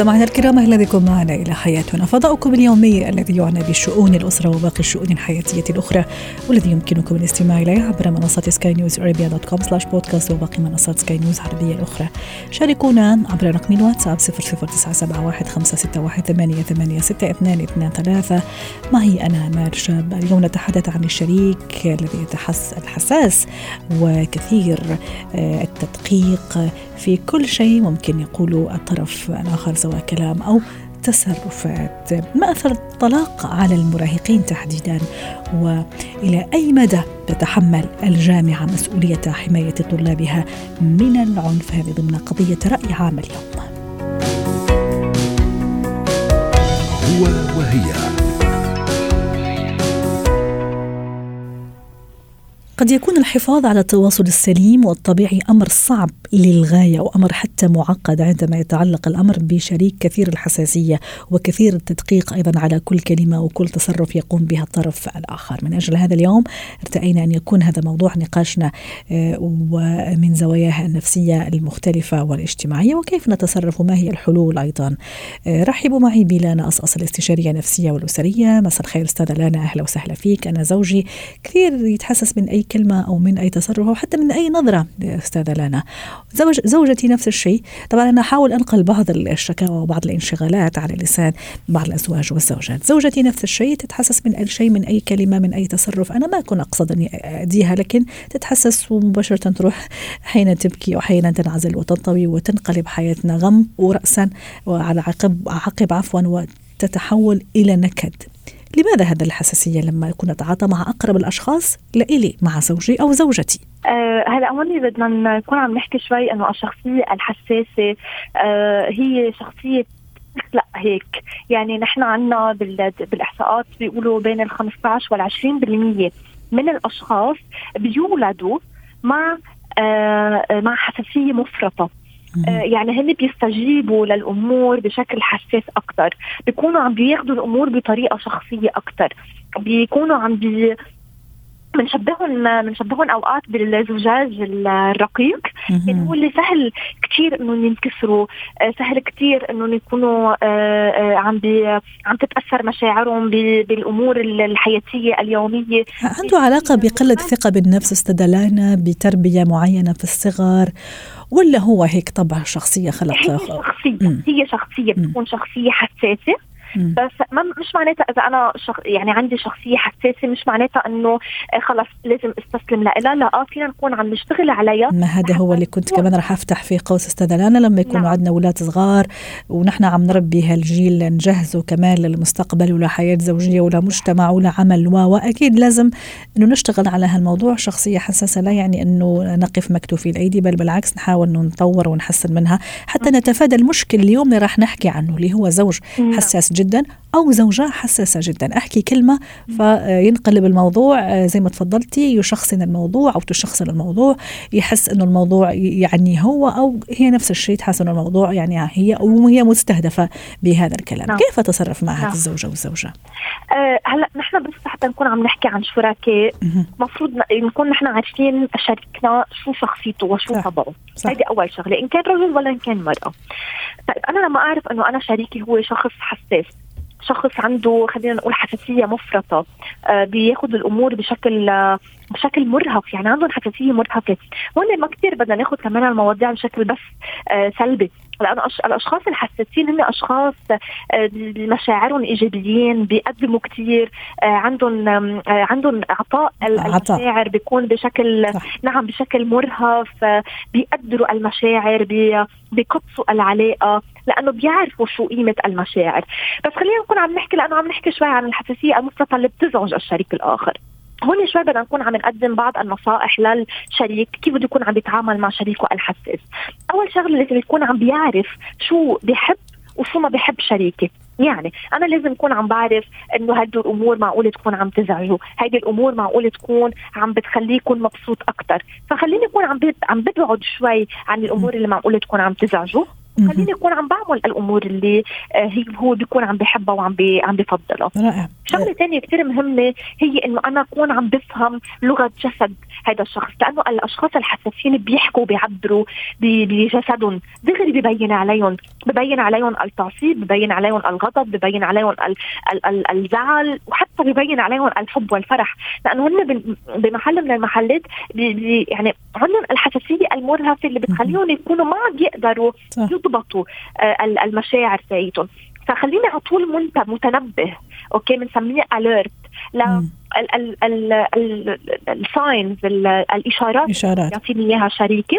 مستمعينا الكرام أهلا بكم معنا إلى حياتنا. فضاؤكم اليومي الذي يعنى بشؤون الأسرة وباقي الشؤون الحياتية الأخرى والذي يمكنكم الاستماع إليه عبر منصة Sky News Arabia dot com slash podcast وباقي منصات سكاي نيوز العربية الأخرى. شاركونا عبر رقم الواتساب 00971 معي أنا مار شاب. اليوم نتحدث عن الشريك الذي يتحس الحساس وكثير آه، التدقيق في كل شيء ممكن يقوله الطرف الآخر سواء كلام أو تصرفات. ما أثر الطلاق على المراهقين تحديدا؟ وإلى أي مدى تتحمل الجامعة مسؤولية حماية طلابها من العنف؟ هذه ضمن قضية رأي عام اليوم. هو وهي. قد يكون الحفاظ على التواصل السليم والطبيعي أمر صعب للغايه وأمر حتى معقد عندما يتعلق الأمر بشريك كثير الحساسية وكثير التدقيق أيضا على كل كلمة وكل تصرف يقوم بها الطرف الآخر، من أجل هذا اليوم ارتأينا أن يكون هذا موضوع نقاشنا آه، ومن زواياها النفسية المختلفة والاجتماعية وكيف نتصرف وما هي الحلول أيضا. آه، رحبوا معي بلانا أصأص الاستشارية النفسية والأسرية، مساء الخير أستاذة لانا أهلا وسهلا فيك، أنا زوجي كثير يتحسس من أي كلمة أو من أي تصرف أو حتى من أي نظرة أستاذة لانا. زوج زوجتي نفس الشيء. طبعا أنا أحاول أنقل بعض الشكاوى وبعض الانشغالات على لسان بعض الأزواج والزوجات. زوجتي نفس الشيء تتحسس من أي شيء من أي كلمة من أي تصرف. أنا ما أكون أقصد أني أديها لكن تتحسس ومباشرة تروح حين تبكي وحين تنعزل وتنطوي وتنقلب حياتنا غم ورأسا وعلى عقب عقب عفوا وتتحول إلى نكد. لماذا هذا الحساسية لما أكون أتعاطى مع أقرب الأشخاص لإلي مع زوجي أو زوجتي؟ آه هلا اول بدنا نكون عم نحكي شوي إنه الشخصية الحساسة آه هي شخصية لا هيك. يعني نحن عندنا بالإحصاءات بيقولوا بين ال 15 وال 20% من الأشخاص بيولدوا مع آه مع حساسية مفرطة. يعني هن بيستجيبوا للأمور بشكل حساس أكثر بيكونوا عم بياخذوا الأمور بطريقة شخصية أكثر بيكونوا عم بي بنشبههم بنشبههم أوقات بالزجاج الرقيق. يعني هو اللي سهل كثير انهم ينكسروا آه، سهل كثير انهم يكونوا آه، عم بي عم تتأثر مشاعرهم بالأمور الحياتية اليومية. عنده علاقة بقلة ثقة بالنفس استدلانا بتربية معينة في الصغر ولا هو هيك طبع شخصية خلق هي شخصية هي شخصية بتكون شخصية حساسة. بس ما مش معناتها إذا أنا شخ يعني عندي شخصية حساسة مش معناتها إنه آه، خلص لازم أستسلم لها. لا آه فينا نكون عم نشتغل عليها. ما هذا هو اللي كنت كمان رح أفتح فيه قوس استاذه لانا لما يكونوا نعم. عندنا أولاد صغار ونحن عم نربي هالجيل نجهزه كمان للمستقبل ولا حياة زوجية ولا مجتمع ولا عمل و وأكيد لازم إنه نشتغل على هالموضوع. شخصية حساسة لا يعني إنه نقف مكتوفي الأيدي بل بالعكس نحاول إنه نطور ونحسن منها حتى نتفادى المشكل اليوم اللي راح نحكي عنه اللي هو زوج نعم. حساس جدا أو زوجة حساسة جدا أحكي كلمة فينقلب الموضوع آه، زي ما تفضلتي يشخصن الموضوع أو تشخصن الموضوع يحس أنه الموضوع يعني هو أو هي نفس الشيء تحس أنه الموضوع يعني هي أو هي مستهدفة بهذا الكلام نعم. كيف أتصرف مع نعم. هذه الزوجة والزوجة؟ أه هلأ نحن بس حتى نكون عم نحكي عن شركاء المفروض نكون نحن عارفين شريكنا شو شخصيته وشو طبعه هذه أول شغلة. إن كان رجل ولا إن كان مرأة. طيب أنا لما أعرف أنه أنا شريكي هو شخص حساس شخص عنده خلينا نقول حساسية مفرطة آه بياخذ الأمور بشكل آه بشكل مرهف يعني عندهم حساسية مرهفه هون ما كثير بدنا ناخذ كمان المواضيع بشكل بس آه سلبي. لأنه الأشخاص الحساسين هم أشخاص آه، مشاعرهم إيجابيين بيقدموا كثير آه، عندهم آه، عندهم عطاء المشاعر بيكون بشكل صح. نعم بشكل مرهف بيقدروا المشاعر بيقدسوا العلاقة لأنه بيعرفوا شو قيمة المشاعر. بس خلينا نكون عم نحكي لأنه عم نحكي شوي عن الحساسية المفرطه اللي بتزعج الشريك الآخر. هون شوي بدنا نكون عم نقدم بعض النصائح للشريك كيف بده يكون عم يتعامل مع شريكه الحساس. أول شغلة لازم يكون عم بيعرف شو بيحب وشو ما بحب شريكي. يعني أنا لازم اكون عم بعرف إنه هدول الأمور معقول تكون عم تزعجه. هيدي الأمور معقول تكون عم بتخليه يكون مبسوط أكثر فخليني اكون عم عم ببعد شوي عن الأمور اللي معقول تكون عم تزعجه. خليني أكون عم بعمل الأمور اللي آه، هي هو بيكون عم بحبها وعم بي عم بفضلها رائع. شغلة ثانية كثير مهمة هي إنه أنا أكون عم بفهم لغة جسد هذا الشخص لأنه الأشخاص الحساسين بيحكوا بيعبروا بجسدهم دغري ببين عليهم ببين عليهم التعصيب ببين عليهم الغضب ببين عليهم ال ال ال الزعل وحتى ببين عليهم الحب والفرح. لأنه هن بمحل من المحلات بي بي يعني عندهم الحساسية المرهفة اللي بتخليهم يكونوا ما عم يضبطوا آه المشاعر تاعيتهم. فخليني على طول متنبه okay؟ بنسميه alert لا ال signs الإشارات إشارات. يعطيني إياها شريكي.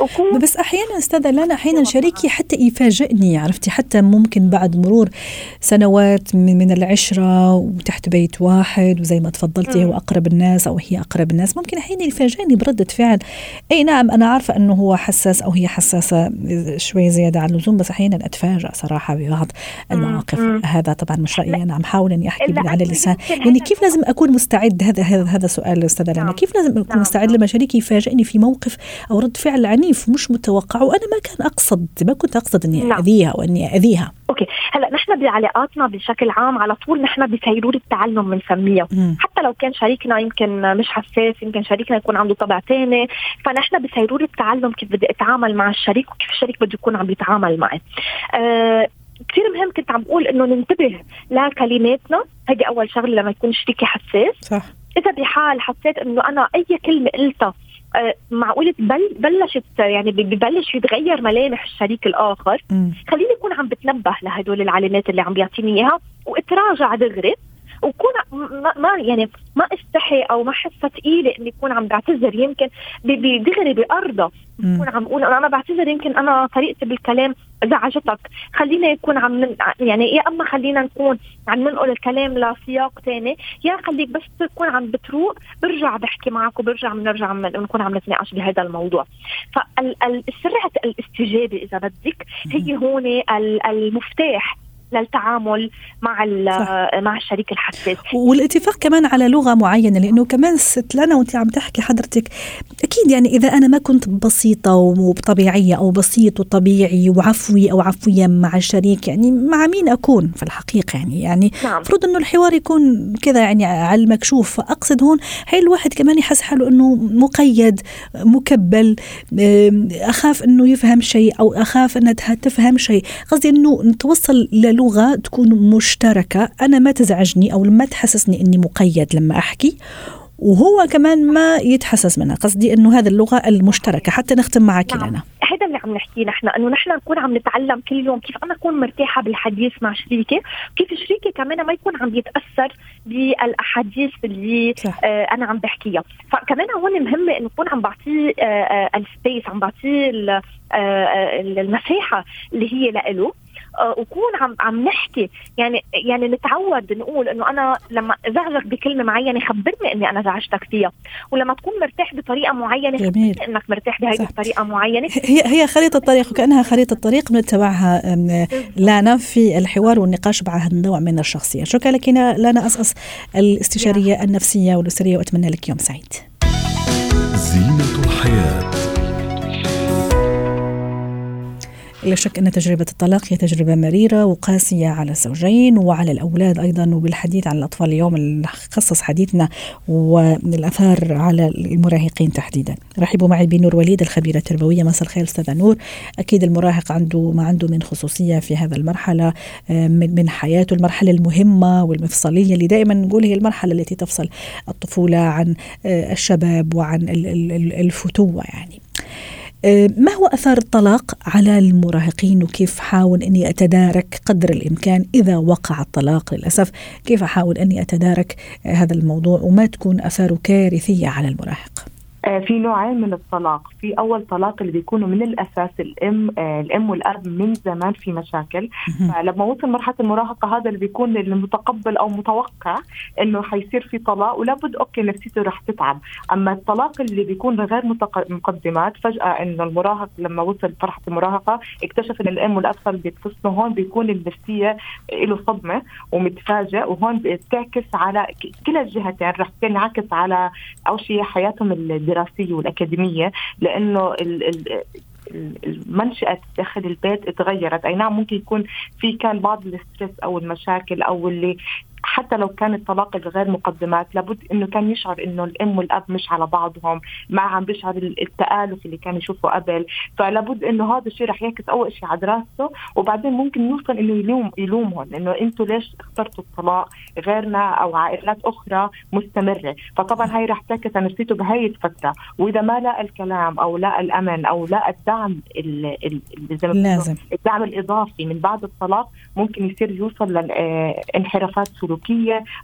وكون بس أحيانا أستاذة لانا أحيانا شريكي حتى يفاجئني عرفتي؟ حتى ممكن بعد مرور سنوات من, من العشرة وتحت بيت واحد وزي ما تفضلتي هو أقرب الناس أو هي أقرب الناس. ممكن أحيانا يفاجئني بردة فعل. أي نعم أنا عارفة إنه هو حساس أو هي حساسة شوي زيادة عن اللزوم بس أحيانا اتفاجئ صراحة ببعض المواقف. هذا طبعا مش رأيي أنا عم حاول إني أحكي على اللسان يعني كيف لازم أكون مستعد. هذا هذا هذا سؤال أستاذة لنا نعم. كيف لازم اكون نعم. مستعد لما شريكي يفاجئني في موقف أو رد فعل عنيف مش متوقع وأنا ما كان اقصد ما كنت أقصد إني نعم. أذيها واني أذيها. أوكي. هلا نحن بعلاقاتنا بشكل عام على طول نحن بسيرور التعلم بنسميها. حتى لو كان شريكنا يمكن مش حساس يمكن شريكنا يكون عنده طبع ثاني فنحن بسيرور التعلم كيف بدي أتعامل مع الشريك وكيف الشريك بده يكون عم يتعامل معي. أه كثير مهم كنت عم بقول إنه ننتبه لكلماتنا. هذه أول شغلة لما يكون شريكي حساس. صح. إذا بحال حسيت إنه أنا أي كلمة قلتها آه، معقولة بل بلشت يعني ببلش يتغير ملامح الشريك الآخر. خليني أكون عم بتنبه لهدول العلامات اللي عم بيعطيني إياها وإتراجع دغري. وكون ما يعني ما استحي أو ما حسه ثقيله إني أكون عم بعتذر. يمكن دغري بارضى بكون عم أقول أنا بعتذر. يمكن أنا طريقتي بالكلام زعجتك. خلينا يكون عم يعني يا أما خلينا نكون عم ننقل الكلام لسياق ثاني يا خليك بس تكون عم بتروق. برجع بحكي معك وبرجع بنرجع بنكون عم نتناقش بهذا الموضوع. فالسرعه الاستجابة إذا بدك هي هون المفتاح. للتعامل مع مع الشريك الحساس. والاتفاق كمان على لغة معينة لأنه كمان ست لنا وانت عم تحكي حضرتك أكيد يعني إذا أنا ما كنت بسيطة وطبيعية أو بسيط وطبيعي وعفوي أو عفوية مع الشريك يعني مع مين أكون في الحقيقة؟ يعني يعني المفروض نعم. إنه الحوار يكون كذا يعني على المكشوف. فأقصد هون هي الواحد كمان يحس حاله إنه مقيد مكبل أخاف إنه يفهم شيء أو أخاف إنها تفهم شيء. قصدي إنه نتوصل لغه تكون مشتركة. أنا ما تزعجني أو ما تحسسني إني مقيد لما أحكي وهو كمان ما يتحسس منها قصدي إنه هذه اللغة المشتركة حتى نختم معك نعم. لنا هذا اللي عم نحكيه نحن إنه نحن نكون عم نتعلم كل يوم كيف أنا أكون مرتاحة بالحديث مع شريكي كيف شريكي كمان ما يكون عم يتأثر بالأحاديث اللي صح. آه أنا عم بحكيها. فكمان هون مهمه إنه اكون عم بعطيه آه آه السبيس عم بعطيه آه، آه، المساحة اللي هي لإله. وكون عم عم نحكي. يعني يعني نتعود نقول إنه أنا لما ازعجك بكلمة معينة خبرني إني أنا زعجتك فيها. ولما تكون مرتاح بطريقة معينة خبرني إنك مرتاح بهذه الطريقة معينة. هي هي خريطة طريق وكأنها خريطة طريق بنتبعها لانا في الحوار والنقاش مع هذا النوع من الشخصية. شكرا لك لانا أسأس الاستشارية النفسية والأسرية وأتمنى لك يوم سعيد. زينة الحياة. لا شك أن تجربة الطلاق هي تجربة مريرة وقاسية على الزوجين وعلى الأولاد أيضا وبالحديث عن الأطفال اليوم خصص حديثنا والأثار على المراهقين تحديدا. رحبوا معي بنور وليد الخبيرة التربوية. مساء الخير أستاذة نور. أكيد المراهق عنده ما عنده من خصوصية في هذا المرحلة آه، من حياته المرحلة المهمة والمفصلية اللي دائما نقول هي المرحلة التي تفصل الطفولة عن آه، الشباب وعن الفتوة يعني. ما هو أثار الطلاق على المراهقين وكيف أحاول أني أتدارك قدر الإمكان إذا وقع الطلاق للأسف؟ كيف أحاول أني أتدارك هذا الموضوع وما تكون أثاره كارثية على المراهق؟ في نوعين من الطلاق. في أول طلاق اللي بيكونوا من الأساس الأم آه، الأم والأب من زمان في مشاكل. فلما وصل مرحلة المراهقة هذا اللي بيكون المتقبل أو متوقع إنه حيصير في طلاق ولابد أوكي نفسيته رح تتعب. أما الطلاق اللي بيكون غير مقدمات فجأة إنه المراهق لما وصل مرحله المراهقة اكتشف إن الأم والأب صار بيتصلوا هون بيكون النفسية له صدمة ومتفاجئ وهون بتعكس على كلا الجهتين رح تنعكس على أول شيء حياتهم الدراسيه والأكاديمية لأنه المنشأة داخل البيت تغيرت أي نعم ممكن يكون في كان بعض الستريس أو المشاكل أو اللي حتى لو كان الطلاق غير مقدمات لابد إنه كان يشعر إنه الأم والأب مش على بعضهم ما عم بيشعر التآلف اللي كان يشوفه قبل. فلابد إنه هذا الشيء رح يعكس أول شيء على دراسته وبعدين ممكن يوصل إنه يلوم يلومهم إنه أنتم ليش اخترتوا الطلاق غيرنا أو عائلات أخرى مستمرة؟ فطبعا هي رح تعكس على نفسيته بهي الفترة. وإذا ما لقى الكلام أو لقى الأمن أو لقى الدعم زي لازم. الدعم الإضافي من بعد الطلاق ممكن يصير يوصل لانحرافات سلوكية.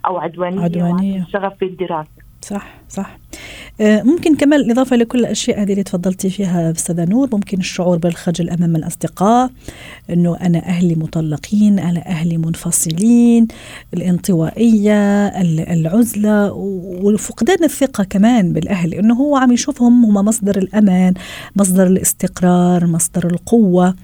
أو عدوانية, عدوانية. شغف بالدراسة. صح صح. آه، ممكن كمان إضافة لكل الأشياء هذه اللي تفضلتي فيها أستاذة نور ممكن الشعور بالخجل أمام الأصدقاء أنه أنا أهلي مطلقين أنا أهلي منفصلين الانطوائية العزلة وفقدان الثقة كمان بالأهل أنه هو عم يشوفهم هم مصدر الأمان مصدر الاستقرار مصدر القوة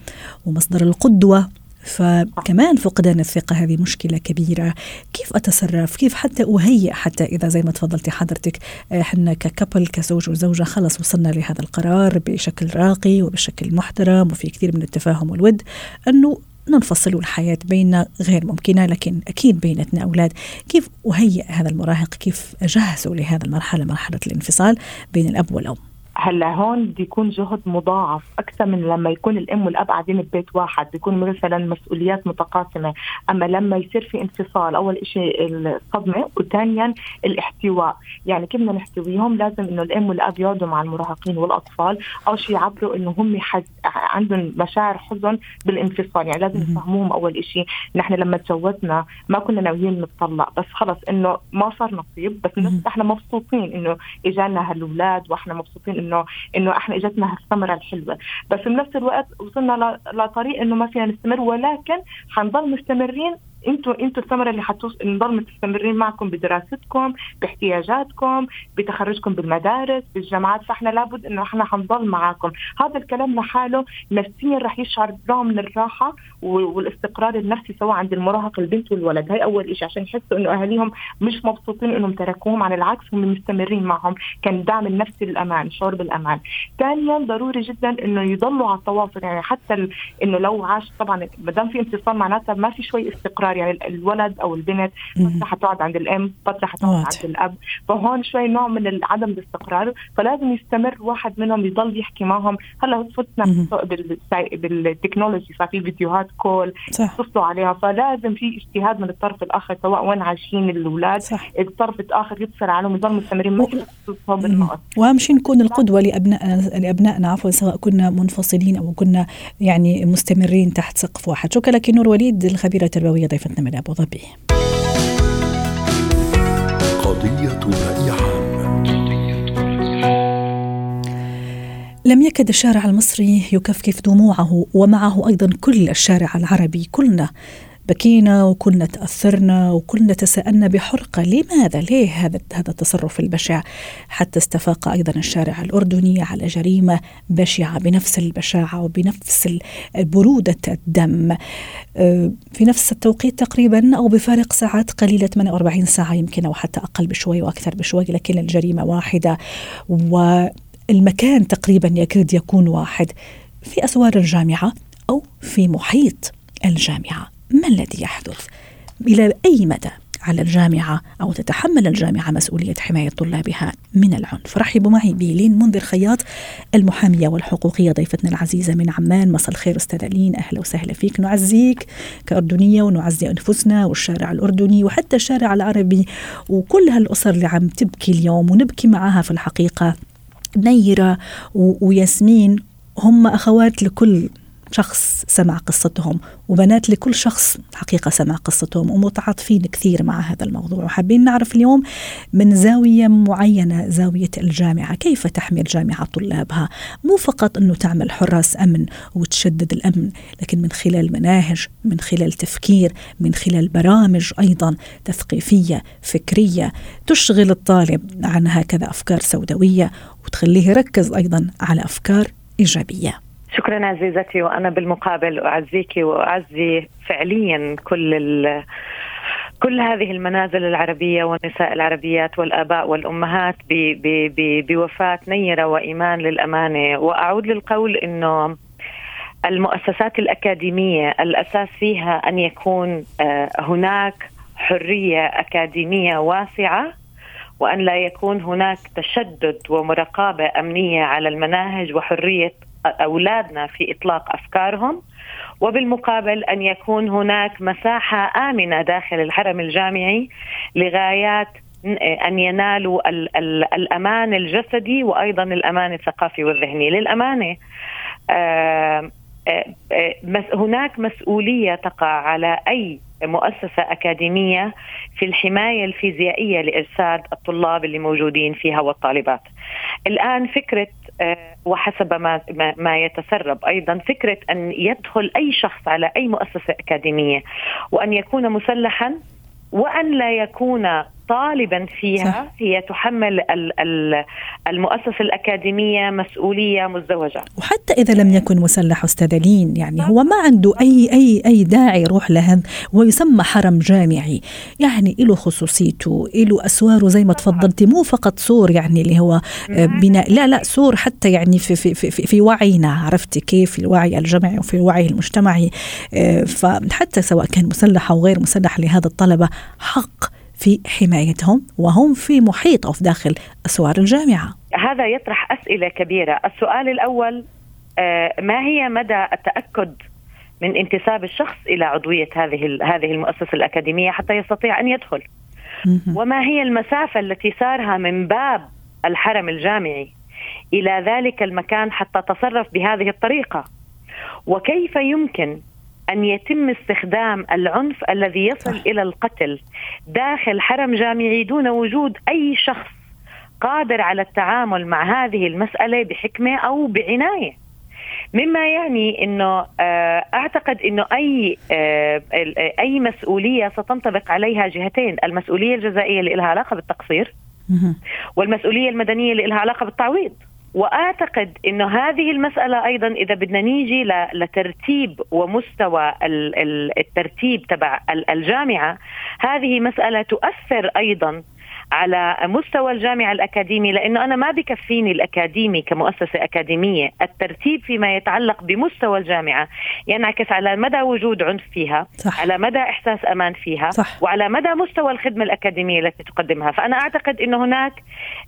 ومصدر القدوة. فكمان فقدان الثقة هذه مشكلة كبيرة. كيف أتصرف؟ كيف حتى أهيئ حتى إذا زي ما تفضلتي حضرتك إحنا ككبل كزوج وزوجة خلص وصلنا لهذا القرار بشكل راقي وبشكل محترم وفي كثير من التفاهم والود أنه ننفصل والحياة بيننا غير ممكنة لكن أكيد بينتنا أولاد. كيف أهيئ هذا المراهق؟ كيف أجهزه لهذا المرحلة مرحلة الانفصال بين الأب والأم؟ هلا هون بده يكون جهد مضاعف أكثر من لما يكون الأم والأب قاعدين ببيت واحد بيكون مثلا مسؤوليات متقاسمة. أما لما يصير في انفصال أول شيء الصدمة وثانيا الاحتواء. يعني كيف بدنا نحتويهم لازم إنه الأم والأب يقعدوا مع المراهقين والأطفال اول شيء يعبروا إنه هم حز... عندهم مشاعر حزن بالانفصال. يعني لازم يفهموهم أول شيء نحن لما تزوجنا ما كنا ناويين نتطلق بس خلص إنه ما صار نصيب بس إحنا مبسوطين إنه إجانا هالأولاد وإحنا مبسوطين إنه إنه إحنا إجتنا هالثمرة الحلوة. بس بنفس الوقت وصلنا لطريق إنه ما فينا نستمر ولكن حنضل مستمرين أنتوا أنتوا الثمرة اللي حتوص نضل مستمرين معكم بدراستكم باحتياجاتكم بتخرجكم بالمدارس بالجامعات فاحنا لابد إنه إحنا حنضل معاكم. هذا الكلام لحاله نفسيا رح يشعر نوع من الراحه والاستقرار النفسي سواء عند المراهق البنت والولد. هاي أول شيء عشان يحسوا إنه أهاليهم مش مبسوطين إنهم تركوهم على العكس هم مستمرين معهم. كان الدعم النفسي للأمان شعور بالأمان. ثانيا ضروري جدا إنه يضلوا على التواصل. يعني حتى إنه لو عاش طبعا ما دام في انفصال معناتها ما في شوي استقرار. الاستقرار يعني الولد أو البنت فتره حتقعد عند الأم فتره حتقعد عند الأب. فهون شوي نوع من عدم الاستقرار فلازم يستمر واحد منهم يضل يحكي معهم. هلأ فتنا بالتكنولوجي صار في فيديوهات كول يتصلوا عليها. فلازم في اجتهاد من الطرف الآخر سواء وين عايشين الأولاد صح. الطرف الآخر يتصل عليهم يضل مستمرين ما واهم شيء نكون القدوة لابنائنا لأبنائنا عفوا سواء كنا منفصلين أو كنا يعني مستمرين تحت سقف واحد. شكرا لك نور وليد الخبيرة التربوية ضيفتنا من أبو ظبي. قضية رأي عام لم يكد الشارع المصري يكفكف دموعه ومعه أيضا كل الشارع العربي كلنا. بكينا وكلنا تأثرنا وكلنا تساءلنا بحرقة. لماذا؟ ليه هذا هذا التصرف البشع؟ حتى استفاق أيضا الشارع الأردني على جريمة بشعة بنفس البشاعة وبنفس برودة الدم. آه، في نفس التوقيت تقريبا أو بفارق ساعات قليلة 48 ساعة يمكن أو حتى أقل بشوي وأكثر بشوي لكن الجريمة واحدة والمكان تقريبا يكاد يكون واحد. في أسوار الجامعة أو في محيط الجامعة. ما الذي يحدث؟ إلى أي مدى على الجامعة أو تتحمل الجامعة مسؤولية حماية طلابها من العنف؟ رحبوا معي بلين منذر خياط المحامية والحقوقية ضيفتنا العزيزة من عمان. مساء الخير أستاذة لين أهلا وسهلا فيك. نعزيك كأردنية ونعزي أنفسنا والشارع الأردني وحتى الشارع العربي وكل هالأسر اللي عم تبكي اليوم ونبكي معها في الحقيقة. نيرة وياسمين هم أخوات لكل شخص سمع قصتهم وبنات لكل شخص حقيقة سمع قصتهم ومتعاطفين كثير مع هذا الموضوع. وحابين نعرف اليوم من زاوية معينة زاوية الجامعة كيف تحمي الجامعة طلابها؟ مو فقط أنه تعمل حراس أمن وتشدد الأمن لكن من خلال مناهج من خلال تفكير من خلال برامج أيضا تثقيفية فكرية تشغل الطالب عن هكذا أفكار سوداوية وتخليه يركز أيضا على أفكار إيجابية. شكرا عزيزتي وأنا بالمقابل أعزيك وأعزي فعليا كل كل هذه المنازل العربية والنساء العربيات والآباء والأمهات بوفاة نيرة وإيمان للأمانة. وأعود للقول أنه المؤسسات الأكاديمية الأساس فيها أن يكون آه، هناك حرية أكاديمية واسعة وأن لا يكون هناك تشدد ومراقبة أمنية على المناهج وحرية أولادنا في إطلاق أفكارهم وبالمقابل أن يكون هناك مساحة آمنة داخل الحرم الجامعي لغايات أن ينالوا ال ال الأمان الجسدي وأيضا الأمان الثقافي والذهني. للأمانة آه هناك مسؤولية تقع على أي مؤسسة أكاديمية في الحماية الفيزيائية لإرساد الطلاب اللي موجودين فيها والطالبات. الآن فكرة آه، وحسب ما ما يتسرب أيضا فكرة أن يدخل أي شخص على أي مؤسسة أكاديمية وأن يكون مسلحا وأن لا يكون طالبا فيها صح. هي تحمل المؤسسة الأكاديمية مسؤولية مزدوجة. وحتى إذا لم يكن مسلح أستاذ لين يعني هو ما عنده أي أي أي داعي يروح لهذا ويسمى حرم جامعي. يعني له خصوصيته له أسواره زي ما تفضلتي مو فقط سور يعني اللي هو آه، بناء لا. لا سور حتى يعني في في في, في, وعينا عرفتي كيف؟ في الوعي الجمعي وفي الوعي المجتمعي. آه، فحتى سواء كان مسلح أو غير مسلح لهذا الطلبة حق في حمايتهم وهم في محيط أو في داخل أسوار الجامعة. هذا يطرح أسئلة كبيرة. السؤال الأول آه، ما هي مدى التأكد من انتساب الشخص إلى عضوية هذه هذه المؤسسة الأكاديمية حتى يستطيع أن يدخل؟ وما هي المسافة التي سارها من باب الحرم الجامعي إلى ذلك المكان حتى تصرف بهذه الطريقة؟ وكيف يمكن أن يتم استخدام العنف الذي يصل صح. إلى القتل داخل حرم جامعي دون وجود أي شخص قادر على التعامل مع هذه المسألة بحكمة أو بعناية مما يعني إنه آه، أعتقد إنه أي آه، أي مسؤولية ستنطبق عليها جهتين، المسؤولية الجزائية اللي لها علاقة بالتقصير والمسؤولية المدنية اللي لها علاقة بالتعويض. وأعتقد إنه هذه المسألة أيضا إذا بدنا نيجي لترتيب ومستوى الترتيب تبع الجامعة هذه مسألة تؤثر أيضا على مستوى الجامعة الأكاديمي لأنه أنا ما بكفيني الأكاديمي كمؤسسة أكاديمية الترتيب فيما يتعلق بمستوى الجامعة ينعكس على مدى وجود عنف فيها صح. على مدى إحساس أمان فيها صح. وعلى مدى مستوى الخدمة الأكاديمية التي تقدمها فأنا أعتقد أنه هناك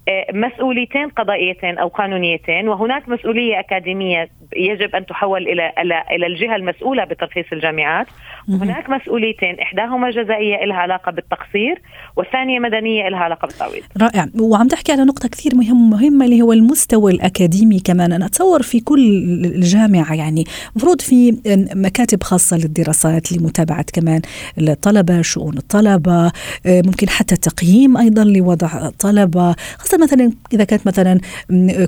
آه، مسؤوليتين قضائيتين أو قانونيتين وهناك مسؤولية أكاديمية يجب أن تحول إلى إلى الجهة المسؤولة بترخيص الجامعات. وهناك مسؤوليتين إحداهما جزائية لها علاقة بالتقصير والثانية مدنية لها علاقة بالتعويض. رائع. وعم تحكي على نقطة كثير مهم مهمة اللي هو المستوى الأكاديمي كمان. أنا أتصور في كل الجامعة يعني المفروض في مكاتب خاصة للدراسات لمتابعة كمان الطلبة شؤون الطلبة ممكن حتى تقييم أيضا لوضع الطلبه خاصة مثلا إذا كانت مثلا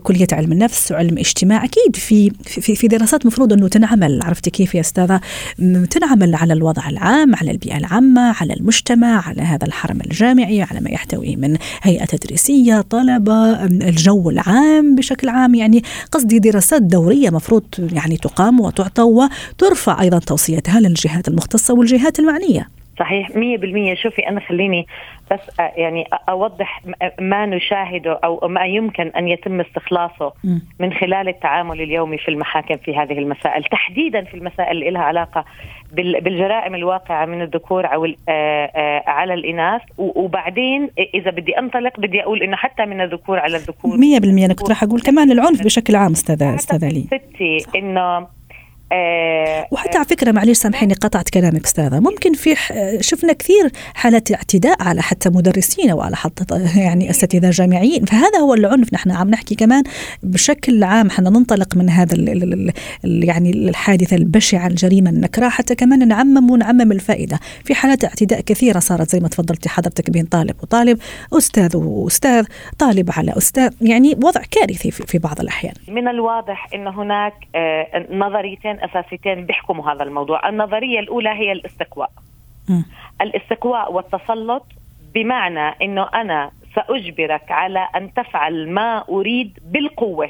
كلية علم النفس وعلم اجتماع أكيد في في, في دراسات مفروض إنه تنعمل عرفتي كيف يا أستاذة؟ تنعمل على الوضع العام على البيئة العامة على المجتمع على هذا الحرم الجامعي على ما يحتوي من هيئة تدريسية طلبة الجو العام بشكل عام. يعني قصدي دراسات دورية مفروض يعني تقام وتعطى وترفع أيضا توصيتها للجهات المختصة والجهات المعنية. صحيح 100% شوفي أنا خليني بس يعني أوضح ما نشاهده أو ما يمكن أن يتم استخلاصه من خلال التعامل اليومي في المحاكم في هذه المسائل تحديدا في المسائل اللي لها علاقه بالجرائم الواقعة من الذكور أو على الإناث. وبعدين إذا بدي أنطلق بدي أقول إنه حتى من الذكور على الذكور. 100% أنا كنت راح أقول كمان العنف بشكل عام استاذه استاذه لي ستي إنه آه وحتى على فكرة معلش سامحيني قطعت كلامك أستاذة. ممكن في شفنا كثير حالات اعتداء على حتى مدرسين وعلى حتى يعني أساتذة جامعيين. فهذا هو العنف. نحن عم نحكي كمان بشكل عام إحنا ننطلق من هذا ال ال ال يعني الحادثة البشعة الجريمة النكراء. حتى كمان نعمم ونعمم الفائدة. في حالات اعتداء كثيرة صارت زي ما تفضلتي حضرتك بين طالب وطالب أستاذ وأستاذ طالب على أستاذ. يعني وضع كارثي في بعض الأحيان. من الواضح إن هناك آه، نظريتين اساسيتين بيحكموا هذا الموضوع. النظرية الأولى هي الاستقواء م. الاستقواء والتسلط بمعنى إنه أنا سأجبرك على أن تفعل ما أريد بالقوة.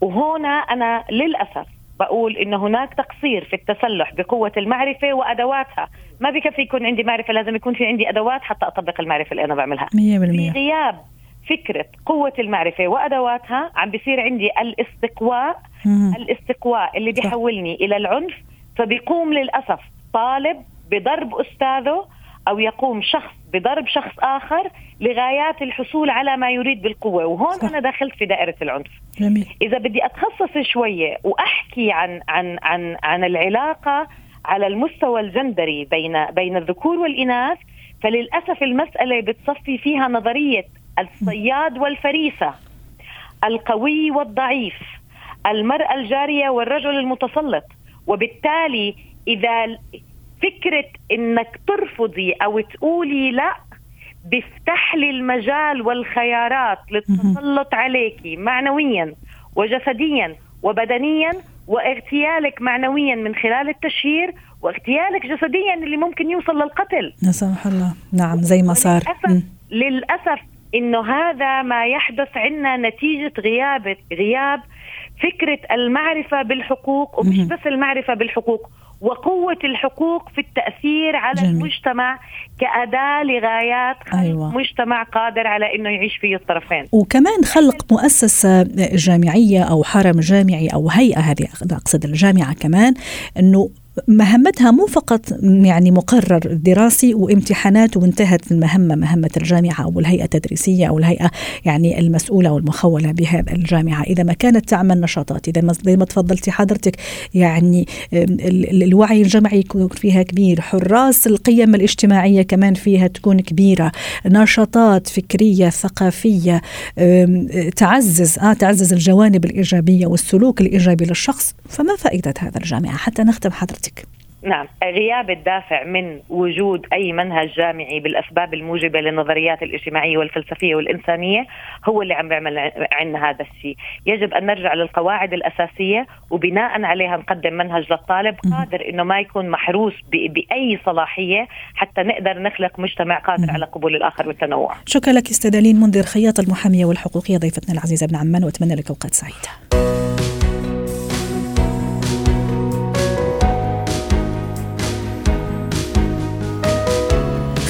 وهنا أنا للأسف بقول إنه هناك تقصير في التسلح بقوة المعرفة وأدواتها. ما بكفي يكون عندي معرفة لازم يكون في عندي أدوات حتى أطبق المعرفة اللي أنا بعملها. 100% في غياب فكرة قوة المعرفة وأدواتها عم بيصير عندي الاستقواء الاستقواء اللي بيحولني إلى العنف فبيقوم للأسف طالب بضرب أستاذه أو يقوم شخص بضرب شخص آخر لغايات الحصول على ما يريد بالقوة وهون صح. أنا دخلت في دائرة العنف جميل. إذا بدي أتخصص شوية وأحكي عن عن عن عن العلاقة على المستوى الجندري بين بين الذكور والإناث فللأسف المسألة بتصفي فيها نظرية الصياد والفريسة القوي والضعيف المرأة الجارية والرجل المتسلط. وبالتالي إذا فكرة إنك ترفضي أو تقولي لا بيفتح لي المجال والخيارات للتسلط عليك معنويا وجسديا وبدنيا واغتيالك معنويا من خلال التشهير واغتيالك جسديا اللي ممكن يوصل للقتل. لا سمح الله. نعم زي ما صار. للأسف, للأسف إنه هذا ما يحدث عندنا نتيجة غياب غياب فكرة المعرفة بالحقوق ومش بس المعرفة بالحقوق وقوة الحقوق في التأثير على جميل. المجتمع كأداة لغايات أيوة. مجتمع قادر على أنه يعيش فيه الطرفين وكمان خلق مؤسسة جامعية أو حرم جامعي أو هيئة هذه أقصد الجامعة كمان أنه مهمتها مو فقط يعني مقرر دراسي وامتحانات وانتهت المهمة مهمة الجامعة أو الهيئة التدريسية أو الهيئة يعني المسؤولة والمخوله بهذا الجامعة. إذا ما كانت تعمل نشاطات إذا ما زي ما تفضلتي حضرتك يعني الوعي الجمعي يكون فيها كبير حراس القيم الاجتماعية كمان فيها تكون كبيرة نشاطات فكرية ثقافية تعزز آه تعزز الجوانب الإيجابية والسلوك الإيجابي للشخص فما فائدة هذا الجامعة. حتى نختم حضرتك. حضرتك؟ نعم غياب الدافع من وجود أي منهج جامعي بالأسباب الموجبة للنظريات الاجتماعية والفلسفية والإنسانية هو اللي عم بيعمل عندنا هذا الشيء. يجب أن نرجع للقواعد الأساسية وبناء عليها نقدم منهج للطالب قادر أنه ما يكون محروس بأي صلاحية حتى نقدر نخلق مجتمع قادر على قبول الآخر والتنوع. شكرا لك أستاذ منذر خياط المحامية والحقوقية ضيفتنا العزيزة ابن عمان وأتمنى لك أوقات سعيدة.